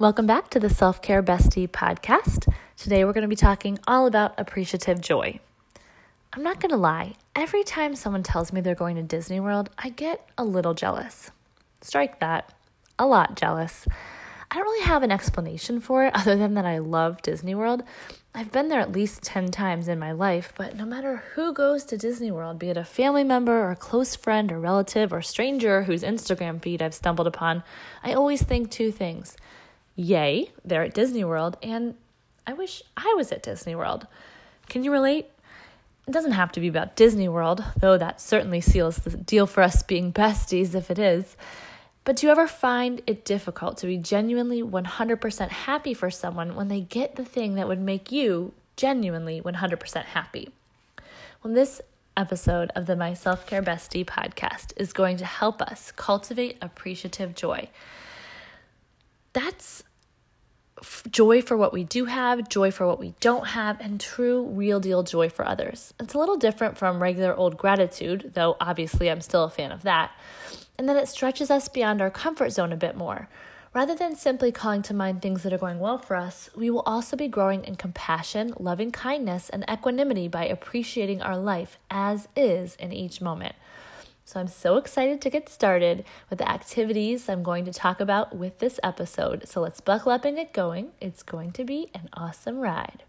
Welcome back to the Self Care Bestie podcast. Today we're going to be talking all about appreciative joy. I'm not going to lie, every time someone tells me they're going to Disney World, I get a little jealous. Strike that. A lot jealous. I don't really have an explanation for it other than that I love Disney World. I've been there at least 10 times in my life, but no matter who goes to Disney World, be it a family member or a close friend or relative or stranger whose Instagram feed I've stumbled upon, I always think two things. Yay, they're at Disney World, and I wish I was at Disney World. Can you relate? It doesn't have to be about Disney World, though that certainly seals the deal for us being besties if it is. But do you ever find it difficult to be genuinely 100% happy for someone when they get the thing that would make you genuinely 100% happy? Well, this episode of the My Self Care Bestie podcast is going to help us cultivate appreciative joy. That's joy for what we do have, joy for what we don't have, and true, real deal joy for others. It's a little different from regular old gratitude, though obviously I'm still a fan of that. And then it stretches us beyond our comfort zone a bit more. Rather than simply calling to mind things that are going well for us, we will also be growing in compassion, loving kindness, and equanimity by appreciating our life as is in each moment. So I'm so excited to get started with the activities I'm going to talk about with this episode. So let's buckle up and get going. It's going to be an awesome ride.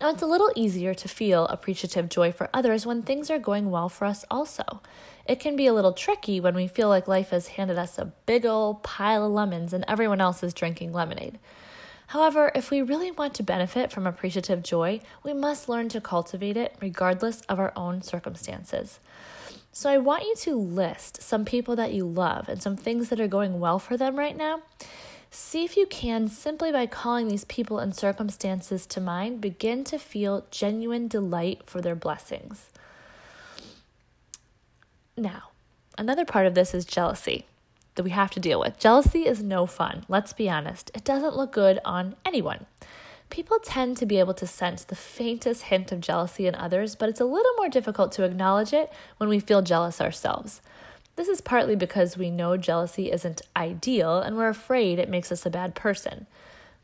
Now, it's a little easier to feel appreciative joy for others when things are going well for us, also. It can be a little tricky when we feel like life has handed us a big old pile of lemons and everyone else is drinking lemonade. However, if we really want to benefit from appreciative joy, we must learn to cultivate it regardless of our own circumstances. So I want you to list some people that you love and some things that are going well for them right now. See if you can, simply by calling these people and circumstances to mind, begin to feel genuine delight for their blessings. Now, another part of this is jealousy that we have to deal with. Jealousy is no fun, let's be honest. It doesn't look good on anyone. People tend to be able to sense the faintest hint of jealousy in others, but it's a little more difficult to acknowledge it when we feel jealous ourselves. This is partly because we know jealousy isn't ideal and we're afraid it makes us a bad person.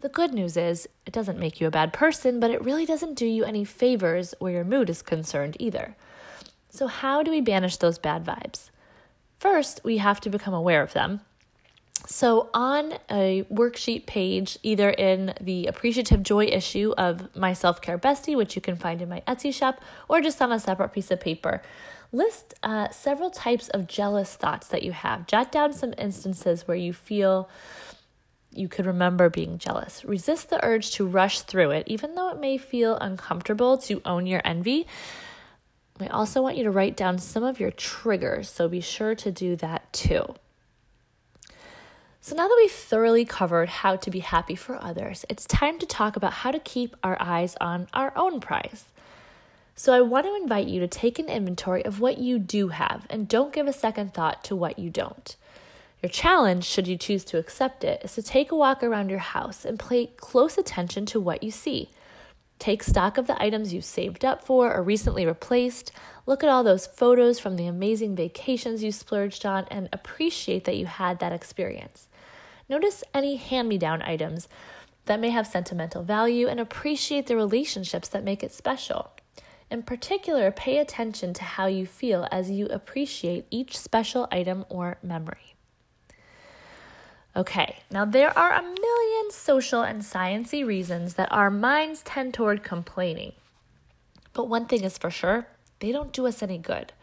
The good news is, it doesn't make you a bad person, but it really doesn't do you any favors where your mood is concerned either. So, how do we banish those bad vibes? First, we have to become aware of them. So, on a worksheet page, either in the Appreciative Joy issue of My Self Care Bestie, which you can find in my Etsy shop, or just on a separate piece of paper, list uh, several types of jealous thoughts that you have. Jot down some instances where you feel you could remember being jealous. Resist the urge to rush through it, even though it may feel uncomfortable to own your envy. I also want you to write down some of your triggers, so be sure to do that too. So, now that we've thoroughly covered how to be happy for others, it's time to talk about how to keep our eyes on our own prize. So, I want to invite you to take an inventory of what you do have and don't give a second thought to what you don't. Your challenge, should you choose to accept it, is to take a walk around your house and pay close attention to what you see. Take stock of the items you've saved up for or recently replaced. Look at all those photos from the amazing vacations you splurged on and appreciate that you had that experience. Notice any hand me down items that may have sentimental value and appreciate the relationships that make it special. In particular, pay attention to how you feel as you appreciate each special item or memory. Okay, now there are a million social and sciency reasons that our minds tend toward complaining. But one thing is for sure, they don't do us any good.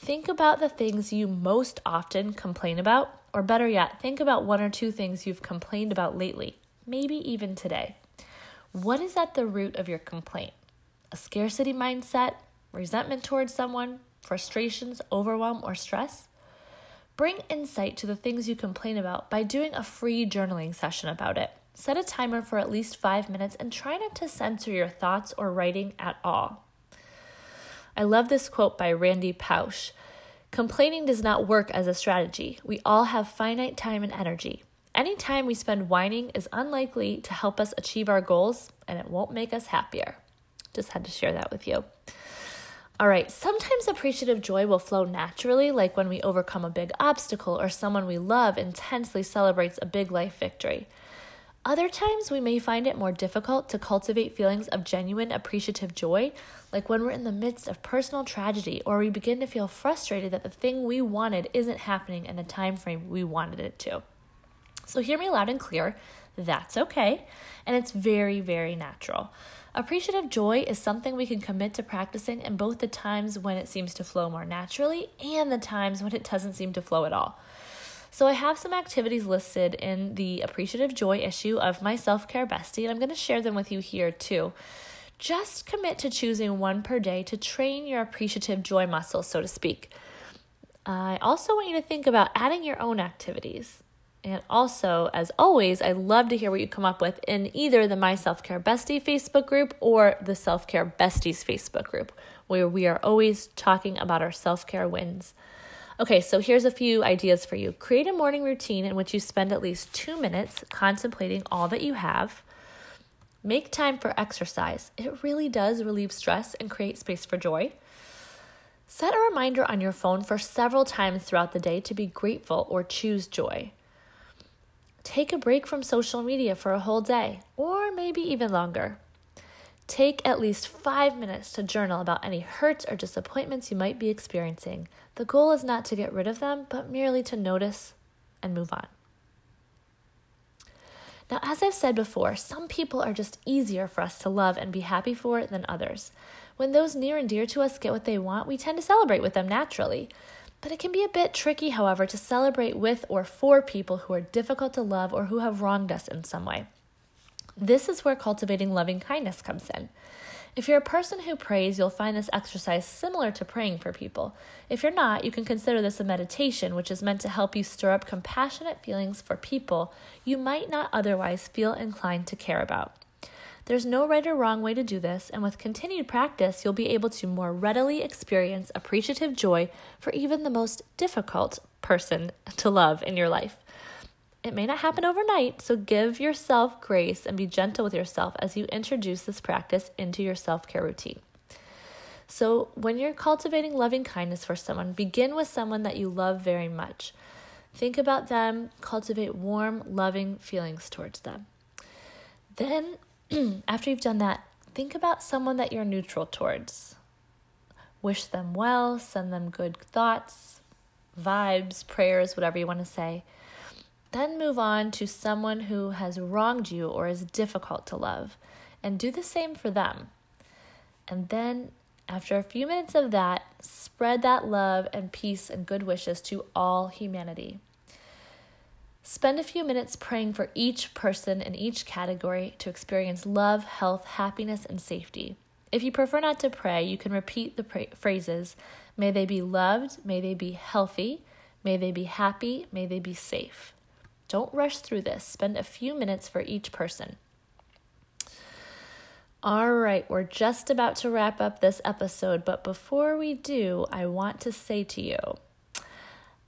Think about the things you most often complain about or better yet, think about one or two things you've complained about lately, maybe even today. What is at the root of your complaint? A scarcity mindset, resentment towards someone, frustrations, overwhelm, or stress? Bring insight to the things you complain about by doing a free journaling session about it. Set a timer for at least five minutes and try not to censor your thoughts or writing at all. I love this quote by Randy Pausch. Complaining does not work as a strategy. We all have finite time and energy. Any time we spend whining is unlikely to help us achieve our goals, and it won't make us happier. Just had to share that with you. All right, sometimes appreciative joy will flow naturally, like when we overcome a big obstacle or someone we love intensely celebrates a big life victory. Other times, we may find it more difficult to cultivate feelings of genuine appreciative joy, like when we're in the midst of personal tragedy or we begin to feel frustrated that the thing we wanted isn't happening in the time frame we wanted it to. So, hear me loud and clear. That's okay, and it's very, very natural. Appreciative joy is something we can commit to practicing in both the times when it seems to flow more naturally and the times when it doesn't seem to flow at all. So, I have some activities listed in the Appreciative Joy issue of my Self Care Bestie, and I'm going to share them with you here too. Just commit to choosing one per day to train your appreciative joy muscle, so to speak. I also want you to think about adding your own activities. And also, as always, I love to hear what you come up with in either the My Self Care Bestie Facebook group or the Self Care Besties Facebook group, where we are always talking about our self care wins. Okay, so here's a few ideas for you. Create a morning routine in which you spend at least two minutes contemplating all that you have. Make time for exercise. It really does relieve stress and create space for joy. Set a reminder on your phone for several times throughout the day to be grateful or choose joy. Take a break from social media for a whole day, or maybe even longer. Take at least five minutes to journal about any hurts or disappointments you might be experiencing. The goal is not to get rid of them, but merely to notice and move on. Now, as I've said before, some people are just easier for us to love and be happy for than others. When those near and dear to us get what they want, we tend to celebrate with them naturally. But it can be a bit tricky, however, to celebrate with or for people who are difficult to love or who have wronged us in some way. This is where cultivating loving kindness comes in. If you're a person who prays, you'll find this exercise similar to praying for people. If you're not, you can consider this a meditation, which is meant to help you stir up compassionate feelings for people you might not otherwise feel inclined to care about. There's no right or wrong way to do this, and with continued practice, you'll be able to more readily experience appreciative joy for even the most difficult person to love in your life. It may not happen overnight, so give yourself grace and be gentle with yourself as you introduce this practice into your self care routine. So, when you're cultivating loving kindness for someone, begin with someone that you love very much. Think about them, cultivate warm, loving feelings towards them. Then after you've done that, think about someone that you're neutral towards. Wish them well, send them good thoughts, vibes, prayers, whatever you want to say. Then move on to someone who has wronged you or is difficult to love, and do the same for them. And then, after a few minutes of that, spread that love and peace and good wishes to all humanity. Spend a few minutes praying for each person in each category to experience love, health, happiness, and safety. If you prefer not to pray, you can repeat the pra- phrases May they be loved, may they be healthy, may they be happy, may they be safe. Don't rush through this. Spend a few minutes for each person. All right, we're just about to wrap up this episode, but before we do, I want to say to you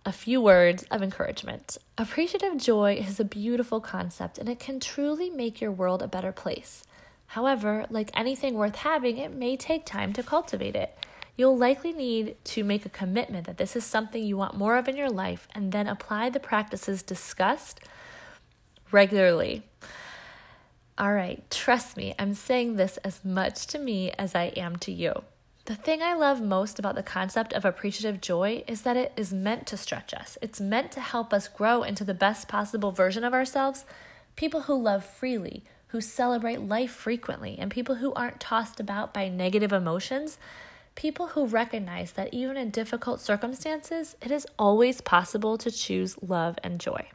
a few words of encouragement. Appreciative joy is a beautiful concept and it can truly make your world a better place. However, like anything worth having, it may take time to cultivate it. You'll likely need to make a commitment that this is something you want more of in your life and then apply the practices discussed regularly. All right, trust me, I'm saying this as much to me as I am to you. The thing I love most about the concept of appreciative joy is that it is meant to stretch us. It's meant to help us grow into the best possible version of ourselves. People who love freely, who celebrate life frequently, and people who aren't tossed about by negative emotions. People who recognize that even in difficult circumstances, it is always possible to choose love and joy.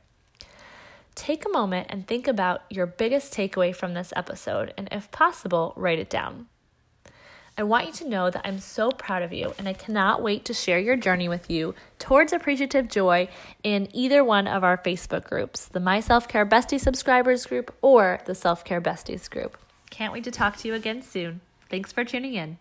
Take a moment and think about your biggest takeaway from this episode, and if possible, write it down. I want you to know that I'm so proud of you and I cannot wait to share your journey with you towards appreciative joy in either one of our Facebook groups the My Self Care Bestie subscribers group or the Self Care Besties group. Can't wait to talk to you again soon. Thanks for tuning in.